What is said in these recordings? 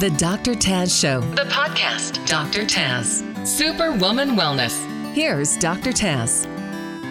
The Dr. Taz Show, the podcast. Dr. Taz, Superwoman Wellness. Here's Dr. Taz.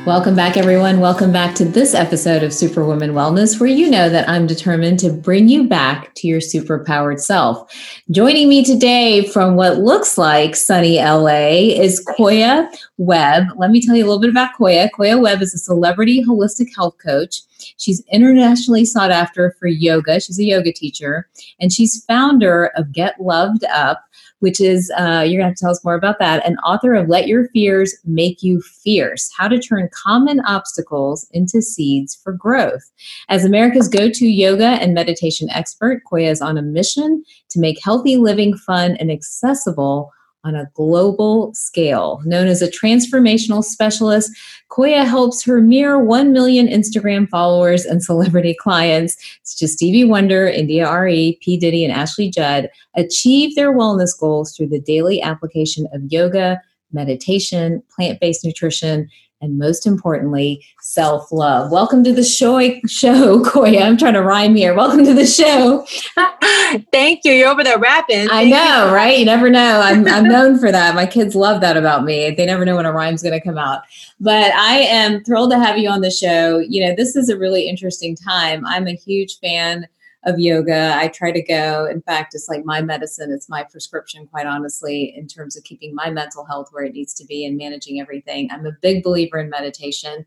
Welcome back, everyone. Welcome back to this episode of Superwoman Wellness, where you know that I'm determined to bring you back to your superpowered self. Joining me today from what looks like sunny LA is Koya Webb. Let me tell you a little bit about Koya. Koya Webb is a celebrity holistic health coach. She's internationally sought after for yoga. She's a yoga teacher, and she's founder of Get Loved Up, which is, uh, you're going to have to tell us more about that, and author of Let Your Fears Make You Fierce How to Turn Common Obstacles into Seeds for Growth. As America's go to yoga and meditation expert, Koya is on a mission to make healthy living fun and accessible on a global scale. Known as a transformational specialist, Koya helps her mere 1 million Instagram followers and celebrity clients, such as Stevie Wonder, India Arie, P. Diddy, and Ashley Judd, achieve their wellness goals through the daily application of yoga, meditation, plant based nutrition, and most importantly, self love. Welcome to the show, show, Koya. I'm trying to rhyme here. Welcome to the show. Thank you. You're over there rapping. I know, you. right? You never know. I'm, I'm known for that. My kids love that about me. They never know when a rhyme's going to come out. But I am thrilled to have you on the show. You know, this is a really interesting time. I'm a huge fan of yoga. I try to go. In fact, it's like my medicine, it's my prescription, quite honestly, in terms of keeping my mental health where it needs to be and managing everything. I'm a big believer in meditation.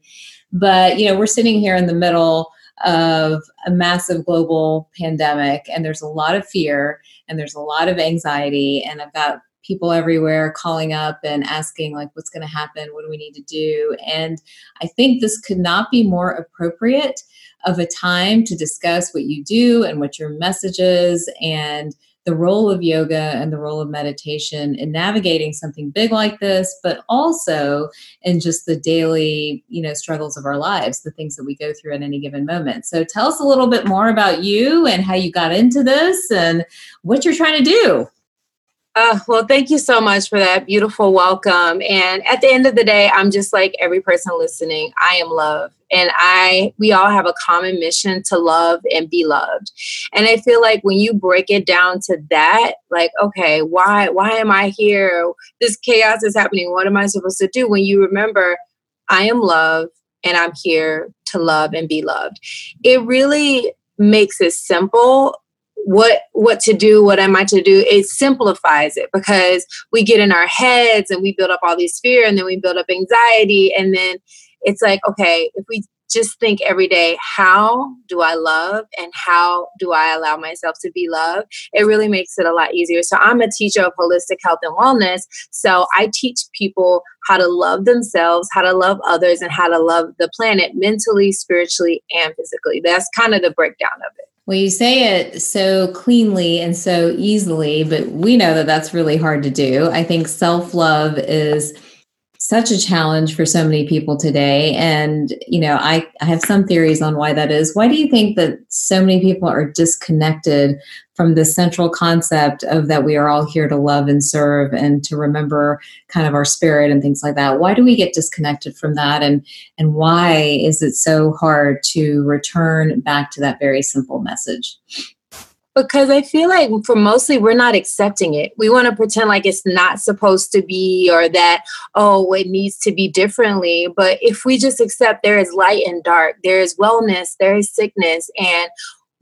But, you know, we're sitting here in the middle of a massive global pandemic, and there's a lot of fear and there's a lot of anxiety. And I've got people everywhere calling up and asking like what's going to happen? What do we need to do? And i think this could not be more appropriate of a time to discuss what you do and what your message is and the role of yoga and the role of meditation in navigating something big like this but also in just the daily you know struggles of our lives the things that we go through at any given moment. So tell us a little bit more about you and how you got into this and what you're trying to do uh, well, thank you so much for that beautiful welcome. And at the end of the day, I'm just like every person listening. I am love, and I we all have a common mission to love and be loved. And I feel like when you break it down to that, like, okay, why why am I here? This chaos is happening. What am I supposed to do? When you remember, I am love, and I'm here to love and be loved. It really makes it simple what what to do what am i to do? It simplifies it because we get in our heads and we build up all these fear and then we build up anxiety and then it's like okay if we just think every day how do i love and how do i allow myself to be loved? It really makes it a lot easier. So i'm a teacher of holistic health and wellness. So i teach people how to love themselves how to love others and how to love the planet mentally spiritually and physically. That's kind of the breakdown of it well, you say it so cleanly and so easily, but we know that that's really hard to do. I think self love is such a challenge for so many people today. And, you know, I, I have some theories on why that is. Why do you think that so many people are disconnected from the central concept of that we are all here to love and serve and to remember kind of our spirit and things like that? Why do we get disconnected from that? And, and why is it so hard to return back to that very simple message? Because I feel like for mostly we're not accepting it. We want to pretend like it's not supposed to be or that, oh, it needs to be differently. But if we just accept there is light and dark, there is wellness, there is sickness, and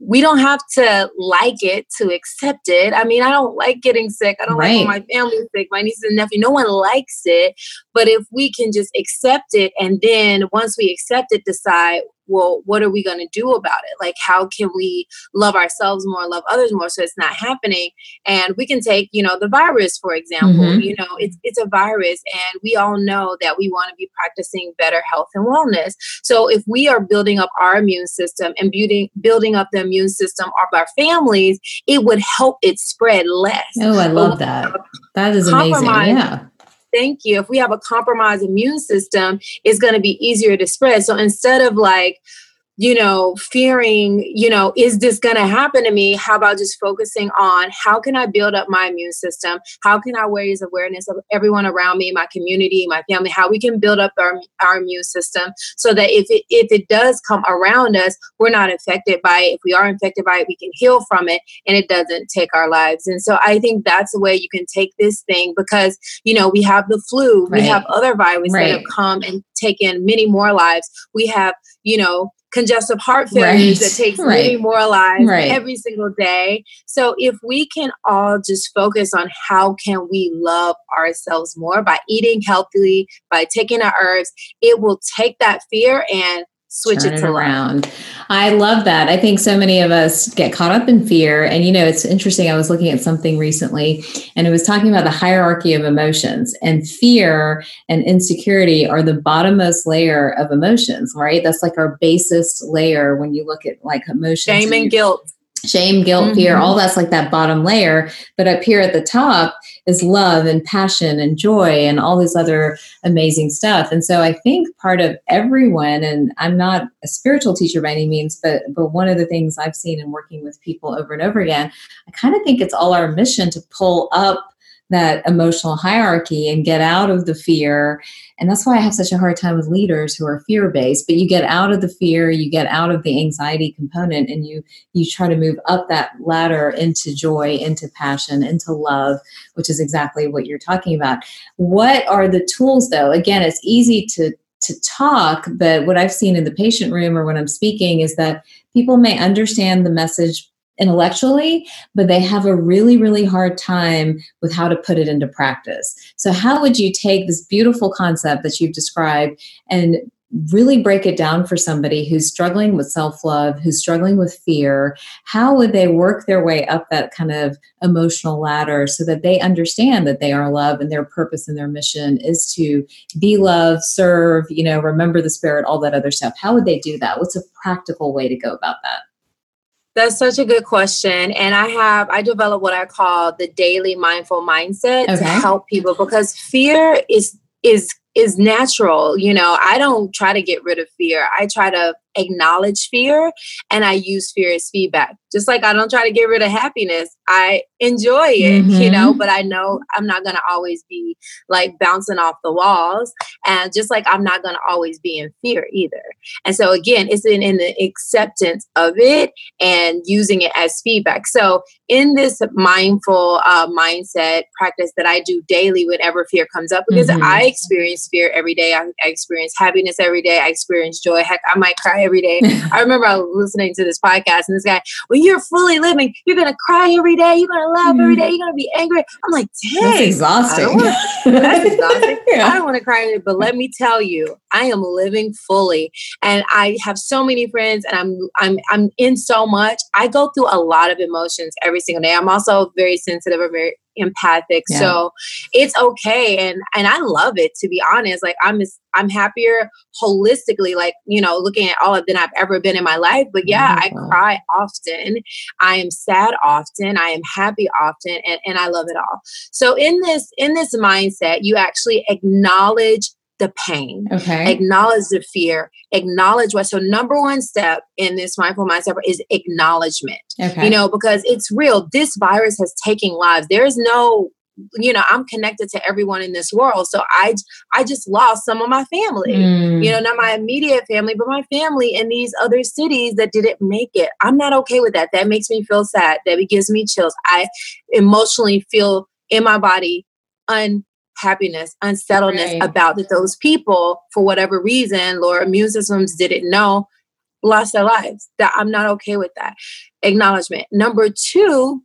we don't have to like it to accept it. I mean, I don't like getting sick. I don't right. like my family sick, my nieces and nephew. No one likes it. But if we can just accept it and then once we accept it, decide, well, what are we going to do about it? Like, how can we love ourselves more, love others more so it's not happening? And we can take, you know, the virus, for example. Mm-hmm. You know, it's, it's a virus, and we all know that we want to be practicing better health and wellness. So, if we are building up our immune system and building, building up the immune system of our families, it would help it spread less. Oh, I love that. That is amazing. Yeah thank you. If we have a compromised immune system, it's going to be easier to spread. So instead of like, you know, fearing, you know, is this going to happen to me? How about just focusing on how can I build up my immune system? How can I raise awareness of everyone around me, my community, my family, how we can build up our, our immune system so that if it, if it does come around us, we're not infected by it. If we are infected by it, we can heal from it and it doesn't take our lives. And so I think that's the way you can take this thing because, you know, we have the flu, right. we have other viruses right. that have come and taken many more lives. We have, you know, congestive heart failures right. that takes right. many more lives right. every single day. So if we can all just focus on how can we love ourselves more by eating healthily, by taking our herbs, it will take that fear and switch Turn it, it around. I love that. I think so many of us get caught up in fear. And, you know, it's interesting. I was looking at something recently and it was talking about the hierarchy of emotions, and fear and insecurity are the bottommost layer of emotions, right? That's like our basest layer when you look at like emotions. Shame and guilt shame, guilt, mm-hmm. fear, all that's like that bottom layer. But up here at the top is love and passion and joy and all this other amazing stuff. And so I think part of everyone, and I'm not a spiritual teacher by any means, but but one of the things I've seen in working with people over and over again, I kind of think it's all our mission to pull up that emotional hierarchy and get out of the fear. And that's why I have such a hard time with leaders who are fear based. But you get out of the fear, you get out of the anxiety component, and you you try to move up that ladder into joy, into passion, into love, which is exactly what you're talking about. What are the tools though? Again, it's easy to to talk, but what I've seen in the patient room or when I'm speaking is that people may understand the message intellectually, but they have a really, really hard time with how to put it into practice. So, how would you take this beautiful concept that you've described and really break it down for somebody who's struggling with self love, who's struggling with fear? How would they work their way up that kind of emotional ladder so that they understand that they are love and their purpose and their mission is to be love, serve, you know, remember the spirit, all that other stuff? How would they do that? What's a practical way to go about that? That's such a good question. And I have, I develop what I call the daily mindful mindset okay. to help people because fear is, is, is natural. You know, I don't try to get rid of fear. I try to acknowledge fear and I use fear as feedback. Just like I don't try to get rid of happiness, I enjoy it, mm-hmm. you know, but I know I'm not going to always be like bouncing off the walls. And just like I'm not going to always be in fear either. And so, again, it's in, in the acceptance of it and using it as feedback. So, in this mindful uh, mindset practice that I do daily whenever fear comes up, because mm-hmm. I experience fear every day, I, I experience happiness every day, I experience joy. Heck, I might cry every day. I remember I was listening to this podcast and this guy, when you're fully living, you're gonna cry every day, you're gonna laugh every mm. day, you're gonna be angry. I'm like, dang, that's exhausting. Wanna, that's exhausting. yeah. I don't want to cry, but let me tell you, I am living fully, and I have so many friends, and I'm I'm I'm in so much. I go through a lot of emotions every single day. I'm also very sensitive, or very empathic yeah. so it's okay and and i love it to be honest like i'm just, i'm happier holistically like you know looking at all of than i've ever been in my life but yeah mm-hmm. i cry often i am sad often i am happy often and, and i love it all so in this in this mindset you actually acknowledge the pain. Okay. Acknowledge the fear. Acknowledge what. So number one step in this mindful mindset is acknowledgement. Okay. You know, because it's real. This virus has taken lives. There is no you know i'm connected to everyone in this world so i i just lost some of my family mm. you know not my immediate family but my family in these other cities that didn't make it i'm not okay with that that makes me feel sad that gives me chills i emotionally feel in my body un happiness, unsettledness right. about that those people, for whatever reason, Lord, immune systems didn't know, lost their lives. That I'm not okay with that. Acknowledgement. Number two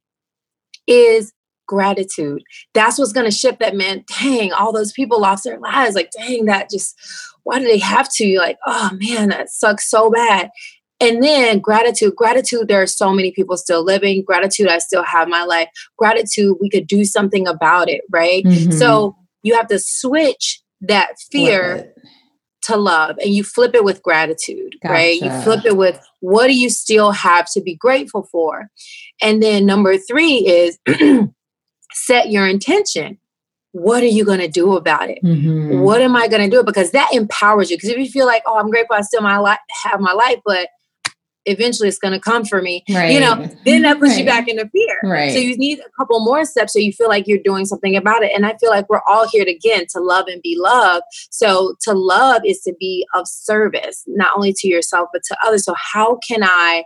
is gratitude. That's what's going to shift that man. Dang, all those people lost their lives. Like, dang, that just, why do they have to? You're like, oh man, that sucks so bad. And then gratitude, gratitude, there are so many people still living. Gratitude, I still have my life. Gratitude, we could do something about it, right? Mm-hmm. So you have to switch that fear to love and you flip it with gratitude, gotcha. right? You flip it with what do you still have to be grateful for? And then number three is set your intention. What are you going to do about it? Mm-hmm. What am I going to do? Because that empowers you. Because if you feel like, oh, I'm grateful, I still my life have my life, but eventually it's going to come for me. Right. You know, then that puts right. you back into fear. Right. So you need a couple more steps so you feel like you're doing something about it. And I feel like we're all here to, again to love and be loved. So to love is to be of service, not only to yourself, but to others. So how can I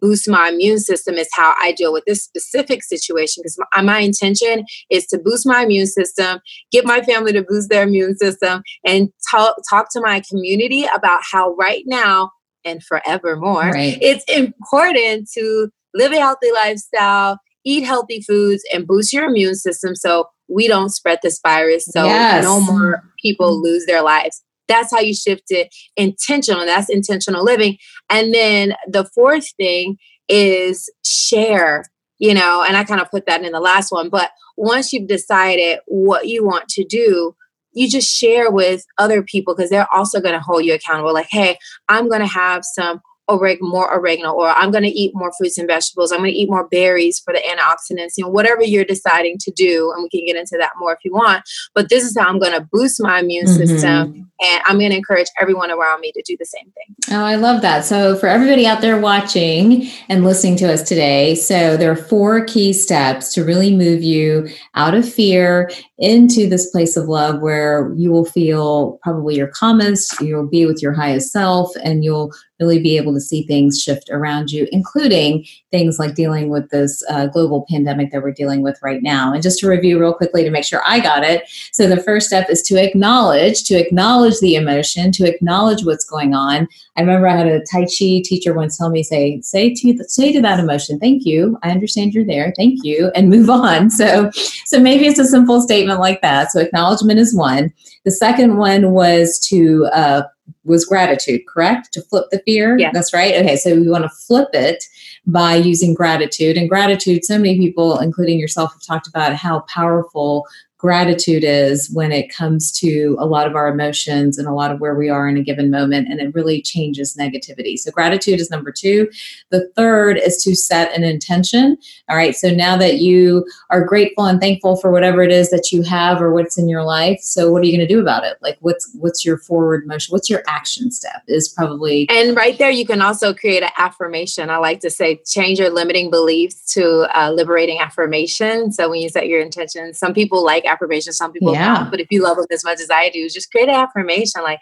boost my immune system is how I deal with this specific situation because my, my, intention is to boost my immune system, get my family to boost their immune system, and talk, talk to my community about how right now and forevermore right. it's important to live a healthy lifestyle, eat healthy foods, and boost your immune system so we don't spread this virus so yes. no more people mm-hmm. lose their lives. That's how you shift it intentional. That's intentional living. And then the fourth thing is share, you know, and I kind of put that in the last one. But once you've decided what you want to do, you just share with other people because they're also going to hold you accountable. Like, hey, I'm going to have some oreg- more oregano, or I'm going to eat more fruits and vegetables. I'm going to eat more berries for the antioxidants. You know, whatever you're deciding to do, and we can get into that more if you want. But this is how I'm going to boost my immune mm-hmm. system, and I'm going to encourage everyone around me to do the same thing. Oh, I love that. So for everybody out there watching and listening to us today, so there are four key steps to really move you out of fear into this place of love where you will feel probably your calmest, you'll be with your highest self, and you'll really be able to see things shift around you, including things like dealing with this uh, global pandemic that we're dealing with right now. And just to review real quickly to make sure I got it. So the first step is to acknowledge, to acknowledge the emotion, to acknowledge what's going on. I remember I had a Tai Chi teacher once tell me, say, say to say to that emotion, thank you. I understand you're there. Thank you. And move on. So so maybe it's a simple statement like that. So acknowledgement is one. The second one was to uh, was gratitude, correct? To flip the fear. Yeah. That's right. Okay. So we want to flip it by using gratitude. And gratitude, so many people, including yourself, have talked about how powerful gratitude is when it comes to a lot of our emotions and a lot of where we are in a given moment. And it really changes negativity. So, gratitude is number two. The third is to set an intention. All right. So, now that you are grateful and thankful for whatever it is that you have or what's in your life, so what are you going to do about it? Like, what's what's your forward motion? What's your action step? Is probably. And right there, you can also create an affirmation. I like to say, change your limiting beliefs to uh, liberating affirmation. So, when you set your intention, some people like affirmations. Some people yeah. don't. But if you love them as much as I do, just create an affirmation like,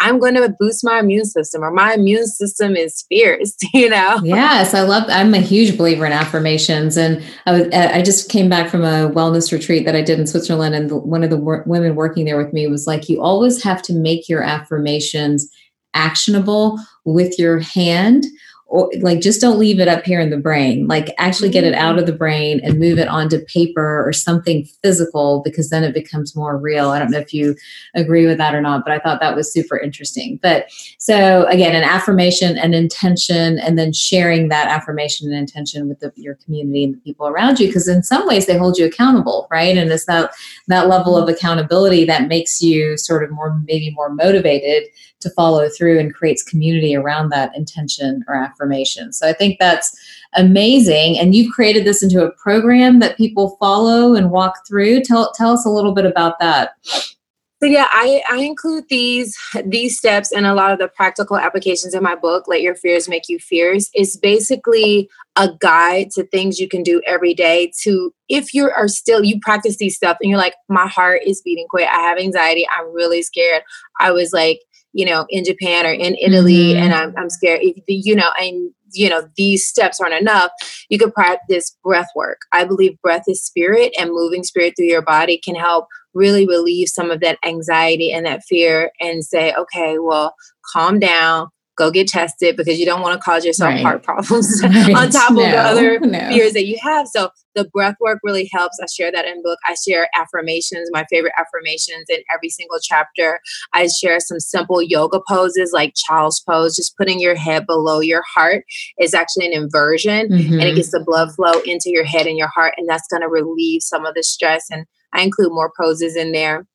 I'm going to boost my immune system or my immune system is fierce, you know? Yes, I love, I'm a huge believer in affirmations. And I, was, I just came back from a wellness retreat that I did in Switzerland. And one of the wor- women working there with me was like, you always have to make your affirmations actionable with your hand or like just don't leave it up here in the brain. Like actually get it mm-hmm. out of the brain and move it onto paper or something physical because then it becomes more real. I don't know if you agree with that or not but i thought that was super interesting. But so again an affirmation an intention and then sharing that affirmation and intention with the, your community and the people around you because in some ways they hold you accountable right? And it's that that level of accountability that makes you sort of more maybe more motivated to follow through and creates community around that intention or affirmation. So I think that's amazing. And you've created this into a program that people follow and walk through. Tell tell us a little bit about that. So yeah, I, I include these these steps and a lot of the practical applications in my book, Let Your Fears Make You Fierce. It's basically a guide to things you can do every day to if you are still you practice these stuff and you're like, my heart is beating quick, I have anxiety, I'm really scared. I was like you know, in Japan or in Italy, mm-hmm. and I'm, I'm scared, you know, and you know these steps aren't enough you could practice breath work i believe breath is spirit and moving spirit through your body can help really relieve some of that anxiety and that fear and say okay well calm down go get tested because you don't want to cause yourself right. heart problems right. on top no, of the other no. fears that you have. So the breath work really helps. I share that in book. I share affirmations, my favorite affirmations in every single chapter. I share some simple yoga poses like child's pose, just putting your head below your heart is actually an inversion mm-hmm. and it mm-hmm. gets the blood flow into your head and your heart and that's going to relieve some of the stress and I include more poses in there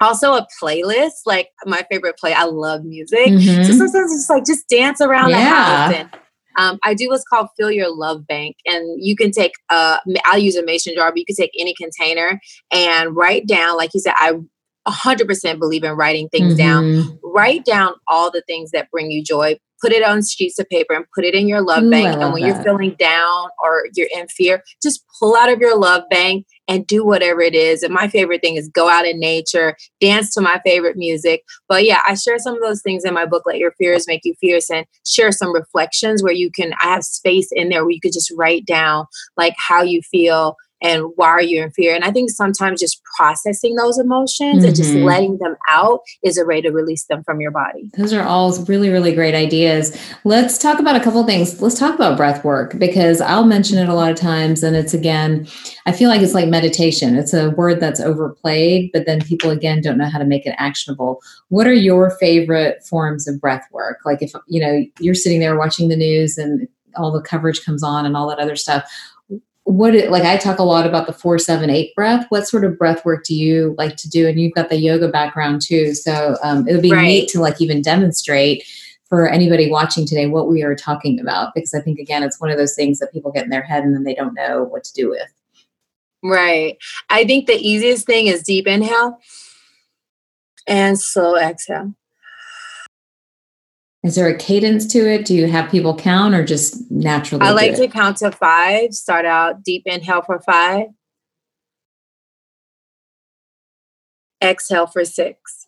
also a playlist like my favorite play i love music mm-hmm. so sometimes it's just like just dance around yeah. the house and um, i do what's called fill your love bank and you can take uh, i'll use a mason jar but you can take any container and write down like you said i 100% believe in writing things mm-hmm. down write down all the things that bring you joy put it on sheets of paper and put it in your love Ooh, bank. And when that. you're feeling down or you're in fear, just pull out of your love bank and do whatever it is. And my favorite thing is go out in nature, dance to my favorite music. But yeah, I share some of those things in my book, Let Your Fears Make You Fierce, and share some reflections where you can, I have space in there where you could just write down like how you feel and why are you in fear and i think sometimes just processing those emotions and just Mhm. letting them out is a way to release them from your body Those are all really, really great ideas. Let's talk about a couple of things. Let's talk about breath work because I'll mention it a lot of times. And it's again, I feel like it's like meditation. It's a word that's overplayed, but then people again don't know how to make it actionable. What are your favorite forms of breath work? Like if, you know, you're sitting there watching the news and all the coverage comes on and all that other stuff. What it, like I talk a lot about the four seven eight breath. What sort of breath work do you like to do? And you've got the yoga background too, so um, it would be Right. neat to like even demonstrate for anybody watching today what we are talking about because I think again it's one of those things that people get in their head and then they don't know what to do with. right i think the easiest thing is deep inhale and slow exhale Is there a cadence to it? Do you have people count or just naturally? i like it? to count to five start out deep inhale for five exhale for six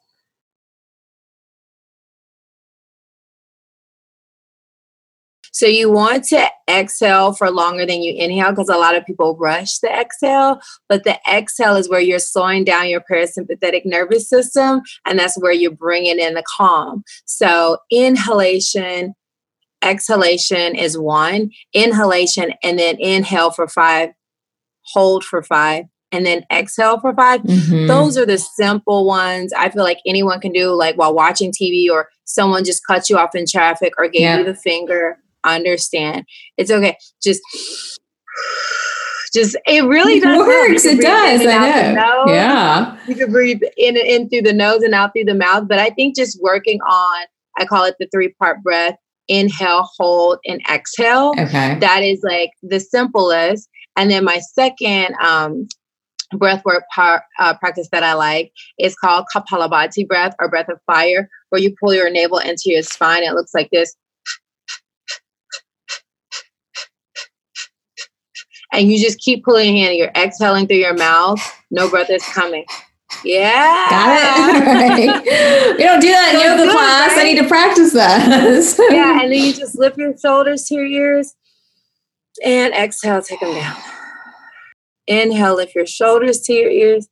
So you want to exhale for longer than you inhale because a lot of people rush the exhale, but the exhale is where you're slowing down your parasympathetic nervous system and that's where you're bringing in the calm. So inhalation, exhalation is one, inhalation and then inhale for 5, hold for 5 and then exhale for 5 Mhm. those are the simple ones I feel like anyone can do, like while watching TV or someone just cut you off in traffic or gave Yeah. you the finger. Understand. It's okay. Just, just, it really does. Works. It does. and out the I know. Yeah. You can breathe in and in through the nose and out through the mouth. But I think just working on, I call it the three part breath inhale, hold, and exhale Okay. that is like the simplest and then my second um breath work par, uh, practice that i like is called kapalabhati breath or breath of fire where you pull your navel into your spine it looks like this and you just keep pulling your hand you're exhaling through your mouth no breath is coming yeah Got it. Right. We don't do that in So yoga good, class. I need to practice that. yeah, and then you just lift your shoulders to your ears and exhale, take them down. Inhale, lift your shoulders to your ears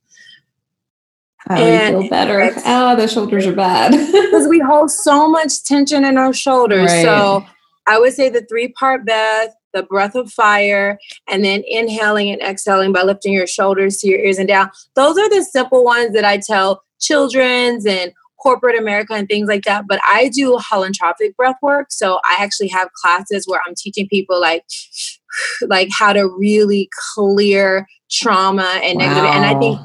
I and feel better. ex- Oh, the shoulders are bad. because we hold so much tension in our shoulders. Right. So I would say the three part breath, the breath of fire, and then inhaling and exhaling by lifting your shoulders to your ears and down. Those are the simple ones that I tell children's and corporate America and things like that. But I do holotropic breath work. So I actually have classes where I'm teaching people like like how to really clear trauma and negative. And I think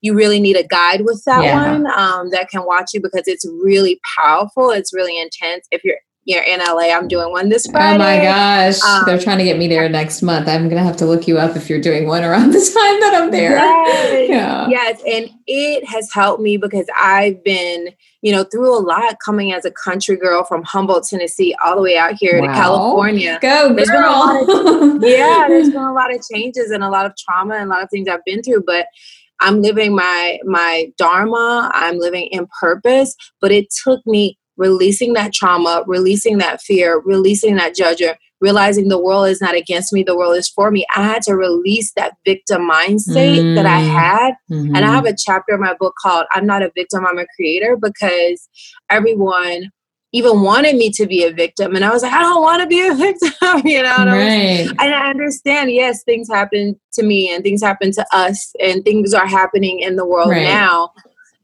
you really need a guide with that Yeah. one um, that can watch you because it's really powerful. It's really intense. If you're you're in LA, I'm doing one this Friday. Oh my gosh. Um, They're trying to get me there next month. I'm going to have to look you up if you're doing one around the time that I'm there. Yes. Yeah. Yes, and it has helped me because I've been, you know, through a lot coming as a country girl from Humboldt, Tennessee, all the way out here to California. Go, There's been a girl. yeah, there's been a lot of changes and a lot of trauma and a lot of things I've been through, but I'm living my my dharma. I'm living in purpose, but it took me releasing that trauma, releasing that fear, releasing that judger, realizing the world is not against me, the world is for me. I had to release that victim mind state that I Mm. had Mhm. and I have a chapter in my book called I'm Not a Victim, I'm a Creator because everyone even wanted me to be a victim. And I was like, I don't want to be a victim, you know? And, I was- right. and I understand, yes, things happen to me and things happen to us and things are happening in the world Right. now.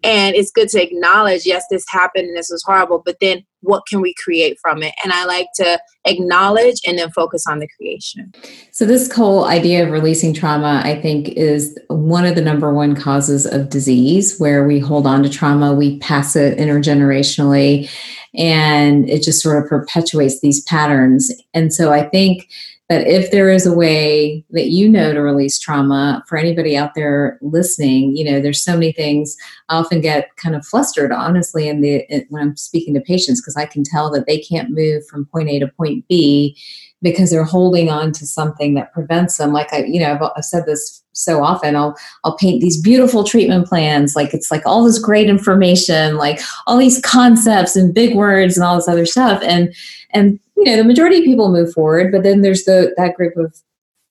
And it's good to acknowledge, yes, this happened and this was horrible, but then what can we create from it? And I like to acknowledge and then focus on the creation. So, this whole idea of releasing trauma, I think, is one of the number one causes of disease where we hold on to trauma, we pass it intergenerationally, and it just sort of perpetuates these patterns. And so, I think But if there is a way that you know to release trauma for anybody out there listening, you know, there's so many things. I often get kind of flustered, honestly, in the in, when I'm speaking to patients because I can tell that they can't move from point A to point B because they're holding on to something that prevents them. Like I, you know, I've, I've said this so often. I'll I'll paint these beautiful treatment plans, like it's like all this great information, like all these concepts and big words and all this other stuff, and and you know the majority of people move forward, but then there's the that group of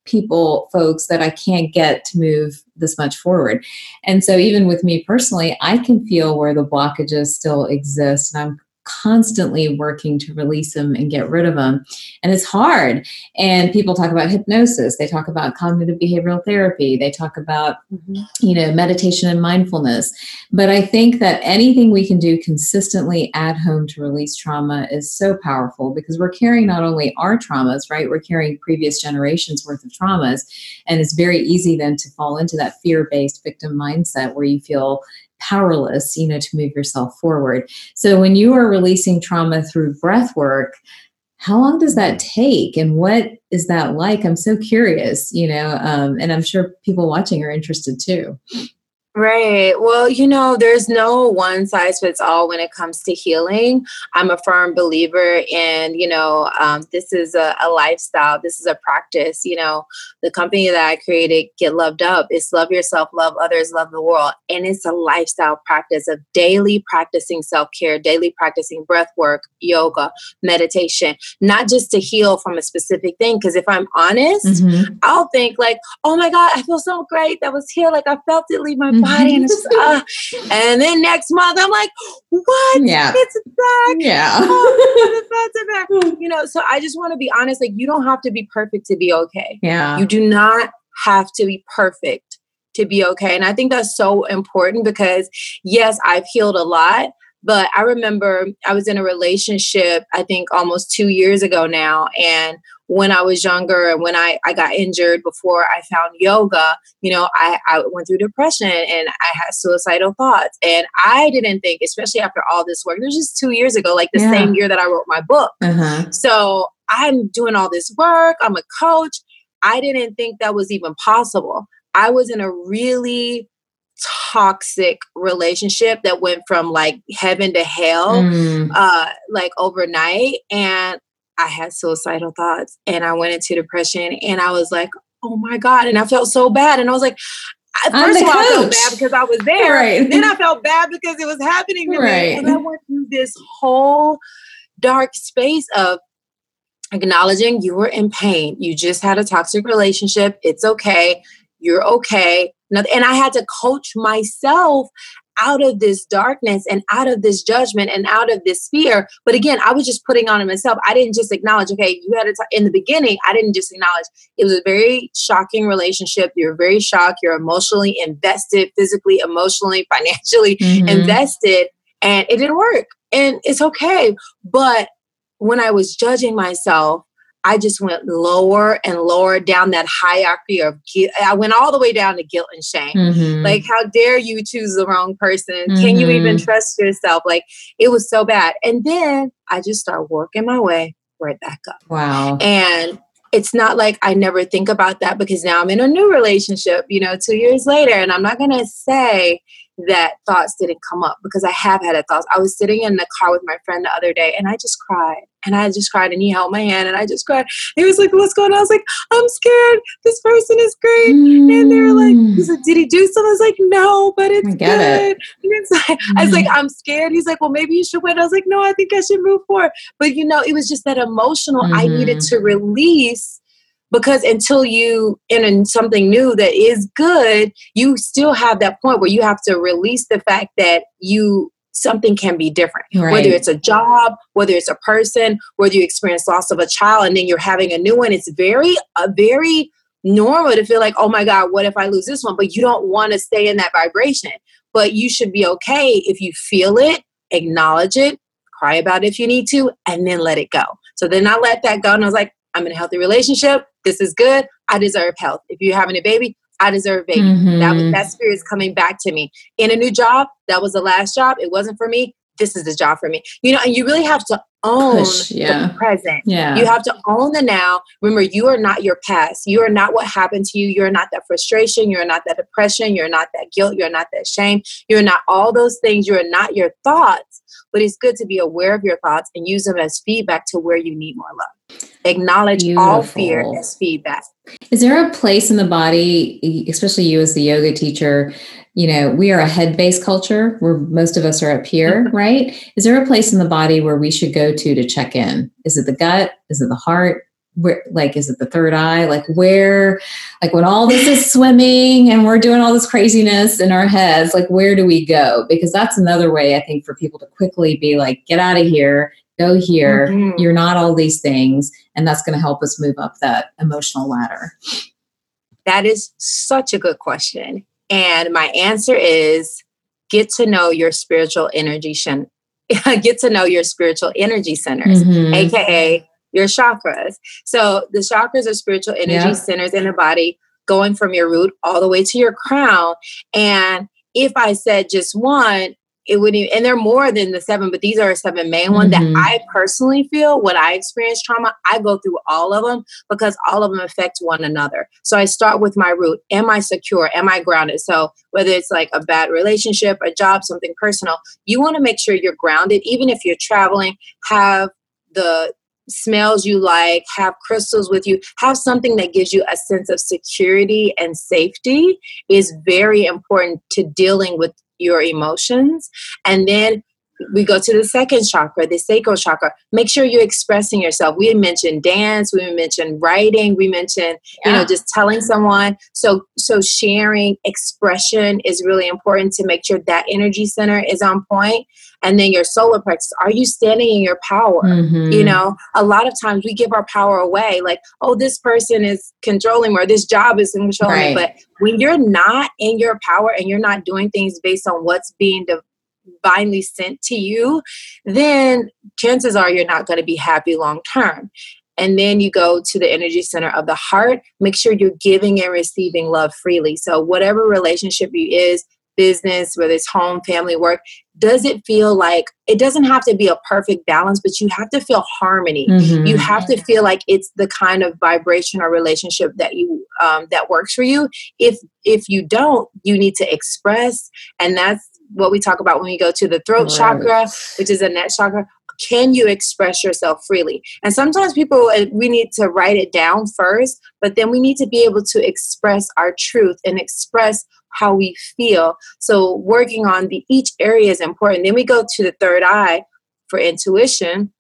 people folks that I can't get to move this much forward. And so even with me personally, I can feel where the blockages still exist and I'm constantly working to release them and get rid of them. And it's hard. And people talk about hypnosis, they talk about cognitive behavioral therapy, they talk about, mm-hmm. you know, meditation and mindfulness. But I think that anything we can do consistently at home to release trauma is so powerful because we're carrying not only our traumas, right? We're carrying previous generations worth of traumas. And it's very easy then to fall into that fear based victim mindset where you feel powerless, you know, to move yourself forward. So when you are releasing trauma through breath work, how long does that take and what is that like? I'm so curious, you know, um, and I'm sure people watching are interested too. Right. Well, you know, there's no one size fits all when it comes to healing. I'm a firm believer in, you know, um, this is a, a, lifestyle, this is a practice. You know, the company that I created, Get Loved Up, is love yourself, love others, love the world. And it's a lifestyle practice of daily practicing self care, daily practicing breath work, yoga, meditation, not just to heal from a specific thing. Because if I'm honest, mm-hmm. I'll think, like, oh my God, I feel so great. That was here. Like, I felt it leave my body body and it's uh, and then next month I'm like, what? Yeah. It's back. Yeah. Oh, it's back. You know, so I just want to be honest. Like you don't have to be perfect to be okay. Yeah. You do not have to be perfect to be okay. And I think that's so important because yes, I've healed a lot, but I remember I was in a relationship, I think almost two years ago now. And when I was younger and when I, I got injured before I found yoga, you know, I, I went through depression and I had suicidal thoughts. And I didn't think, especially after all this work, it was just two years ago, like the yeah. same year that I wrote my book. Uh-huh. So I'm doing all this work, I'm a coach. I didn't think that was even possible. I was in a really toxic relationship that went from like heaven to hell mm. uh like overnight and I had suicidal thoughts and I went into depression and I was like, oh my God. And I felt so bad. And I was like, first of all, I felt bad because I was there. Right. Then I felt bad because it was happening to right. me. And I went through this whole dark space of acknowledging you were in pain. You just had a toxic relationship. It's okay. You're okay. And I had to coach myself out of this darkness and out of this judgment and out of this fear. But again, I was just putting on myself. I didn't just acknowledge, okay, you had a t- in the beginning, I didn't just acknowledge. It was a very shocking relationship. You're very shocked. You're emotionally invested, physically, emotionally, financially mm-hmm. invested, and it didn't work. And it's okay. But when I was judging myself, I just went lower and lower down that hierarchy of guilt. I went all the way down to guilt and shame. Mm-hmm. Like, how dare you choose the wrong person? Mm-hmm. Can you even mm-hmm. trust yourself? Like, it was so bad. And then I just started working my way right back up. Wow. And it's not like I never think about that because now I'm in a new relationship, you know, two years later. And I'm not going to say that thoughts didn't come up because I have had a thoughts. I was sitting in the car with my friend the other day and I just cried and I just cried and he held my hand and I just cried. He was like, What's going on? I was like, I'm scared. This person is great. Mm. And they were like, he said, Did he do something? I was like, No, but it's good. It. Like, mm. I was like, I'm scared. He's like, Well, maybe you should wait. I was like, No, I think I should move forward. But you know, it was just that emotional mm-hmm. I needed mm-hmm. to release because until you in something new that is good you still have that point where you have to release the fact that you something can be different. Right. whether it's a job whether it's a person whether you experience loss of a child and then you're having a new one it's very a very normal to feel like oh my god what if i lose this one? But you don't want to stay in that vibration. But you should be okay if you feel it acknowledge it cry about it if you need to and then let it go. So then i let that go and i was like i'm in a healthy relationship this is good. I deserve health. If you're having a baby, I deserve baby. Mm-hmm. That was, that spirit is coming back to me. In a new job, that was the last job. It wasn't for me. This is the job for me. You know, and you really have to own Push, yeah. the present. Yeah. You have to own the now. Remember, you are not your past. You are not what happened to you. You're not that frustration. You're not that depression. You're not that guilt. You're not that shame. You're not all those things. You're not your thoughts. But it's good to be aware of your thoughts and use them as feedback to where you need more love. Acknowledge Beautiful. all fear as feedback. Is there a place in the body, especially you as the yoga teacher, you know, we are a head based culture where most of us are up here, right? Is there a place in the body where we should go to to check in? Is it the gut? Is it the heart? Where, like, is it the third eye? Like, where, like, when all this is swimming and we're doing all this craziness in our heads, like, where do we go? Because that's another way, I think, for people to quickly be like, get out of here, go here. Mm-hmm. You're not all these things. And that's going to help us move up that emotional ladder. That is such a good question. And my answer is get to know your spiritual energy shen- get to know your spiritual energy centers, mm-hmm. aka your chakras. So the chakras are spiritual energy yeah. centers in the body going from your root all the way to your crown. And if I said just one, it would and they're more than the seven but these are seven main ones mm-hmm. that i personally feel when i experience trauma i go through all of them because all of them affect one another. So i start with my root. Am i secure? Am i grounded? So whether it's like a bad relationship a job something personal you want to make sure you're grounded even if you're traveling have the smells you like, have crystals with you, have something that gives you a sense of security and safety is very important to dealing with your emotions. And then we go to the second chakra, the sacral chakra. Make sure you're expressing yourself. We mentioned dance, we mentioned writing, we mentioned, yeah. you know, just telling someone. So so sharing expression is really important to make sure that energy center is on point. And then your solar plexus, are you standing in your power? Mm-hmm. You know, a lot of times we give our power away, like, oh, this person is controlling or this job is controlling. Right. But when you're not in your power and you're not doing things based on what's being de- divinely sent to you, then chances are you're not going to be happy long term. And then you go to the energy center of the heart. Make sure you're giving and receiving love freely. So, whatever relationship you is, business, whether it's home, family, work, does it feel like it doesn't have to be a perfect balance, but you have to feel harmony. Mm-hmm. You have to feel like it's the kind of vibration or relationship that you um, that works for you. If if you don't, you need to express, and that's what we talk about when we go to the throat right. chakra, which is a neck chakra. Can you express yourself freely? And sometimes people, uh, we need to write it down first, but then we need to be able to express our truth and express how we feel. So working on the each area is important. Then we go to the third eye for intuition.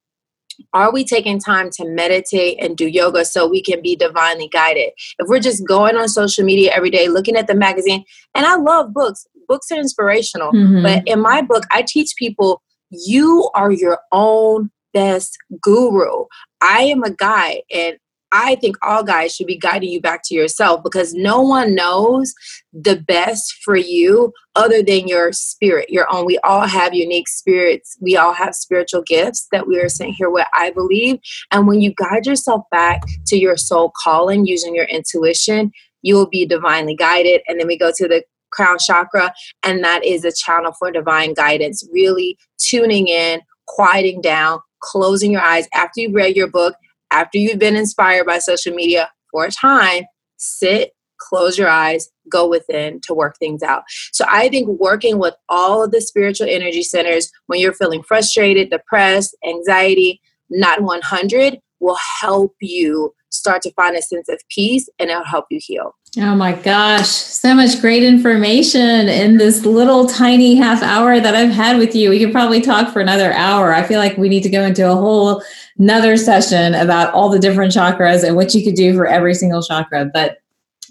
Are we taking time to meditate and do yoga so we can be divinely guided? If we're just going on social media every day, looking at the magazine, and I love books, books are inspirational. Mm-hmm. But in my book, I teach people you are your own best guru. I am a guide, and I think all guys should be guiding you back to yourself because no one knows the best for you other than your spirit, your own. We all have unique spirits. We all have spiritual gifts that we are sent here with, I believe. And when you guide yourself back to your soul calling using your intuition, you will be divinely guided. And then we go to the crown chakra, and that is a channel for divine guidance. Really tuning in, quieting down, closing your eyes after you've read your book, after you've been inspired by social media for a time, sit, close your eyes, go within to work things out. So I think working with all of the spiritual energy centers when you're feeling frustrated, depressed, anxiety, not 100 will help you start to find a sense of peace and it'll help you heal. Oh my gosh, so much great information in this little tiny half hour that I've had with you. We could probably talk for another hour. I feel like we need to go into a whole another session about all the different chakras and what you could do for every single chakra. But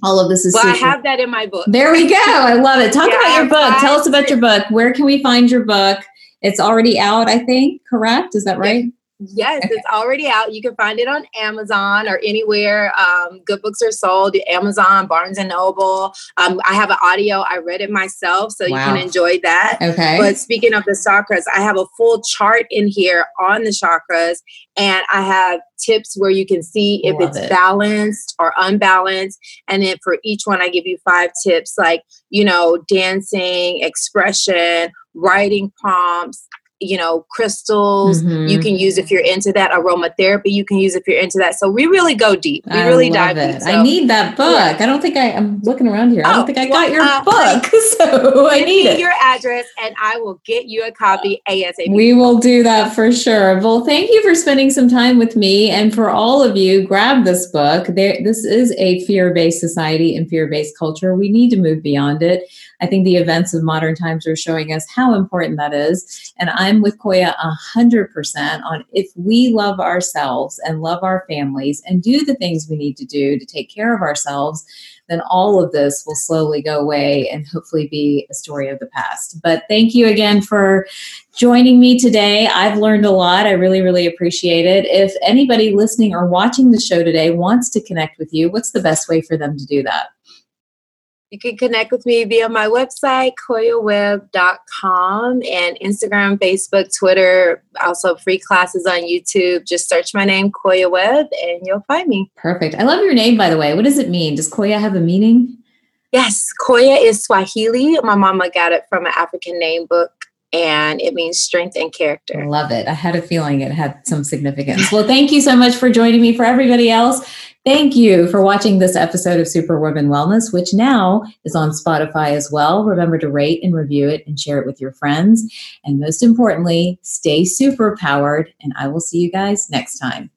all of this is well, super- I have that in my book. There we go. I love it. Talk yeah, about your book. Tell us about your book. Where can we find your book? It's already out, I think, correct? Is that right? Yes, it's already out. You can find it on Amazon or anywhere um, good books are sold. Amazon, Barnes and Noble. Um, I have an audio. I read it myself, so wow. you can enjoy that. Okay. But speaking of the chakras, I have a full chart in here on the chakras, and I have tips where you can see if Love it's it. balanced or unbalanced. And then for each one, I give you five tips, like you know, dancing, expression, writing prompts you know, crystals. Mm-hmm. You can use if you're into that aromatherapy. You can use if you're into that. So we really go deep. We I really dive it. deep. So. I need that book. Yeah. I don't think I, am looking around here. Oh, I don't oh, think I well, got your uh, book. So I need it. Your address and I will get you a copy ASAP. We will do that for sure. Well, thank you for spending some time with me. And for all of you, grab this book. There, this is a fear based society and fear based culture. We need to move beyond it. I think the events of modern times are showing us how important that is. And I'm with Koya 100% on if we love ourselves and love our families and do the things we need to do to take care of ourselves, then all of this will slowly go away and hopefully be a story of the past. But thank you again for joining me today. I've learned a lot. I really, really appreciate it. If anybody listening or watching the show today wants to connect with you, what's the best way for them to do that? You can connect with me via my website, koyawebb.com, and Instagram, Facebook, Twitter, also free classes on YouTube. Just search my name, Koya Webb, and you'll find me. Perfect. I love your name, by the way. What does it mean? Does Koya have a meaning? Yes, Koya is Swahili. My mama got it from an African name book and it means strength and character. I love it. I had a feeling it had some significance. well, thank you so much for joining me. For everybody else, thank you for watching this episode of Superwoman Wellness, which now is on Spotify as well. Remember to rate and review it and share it with your friends. And most importantly, stay super powered. And I will see you guys next time.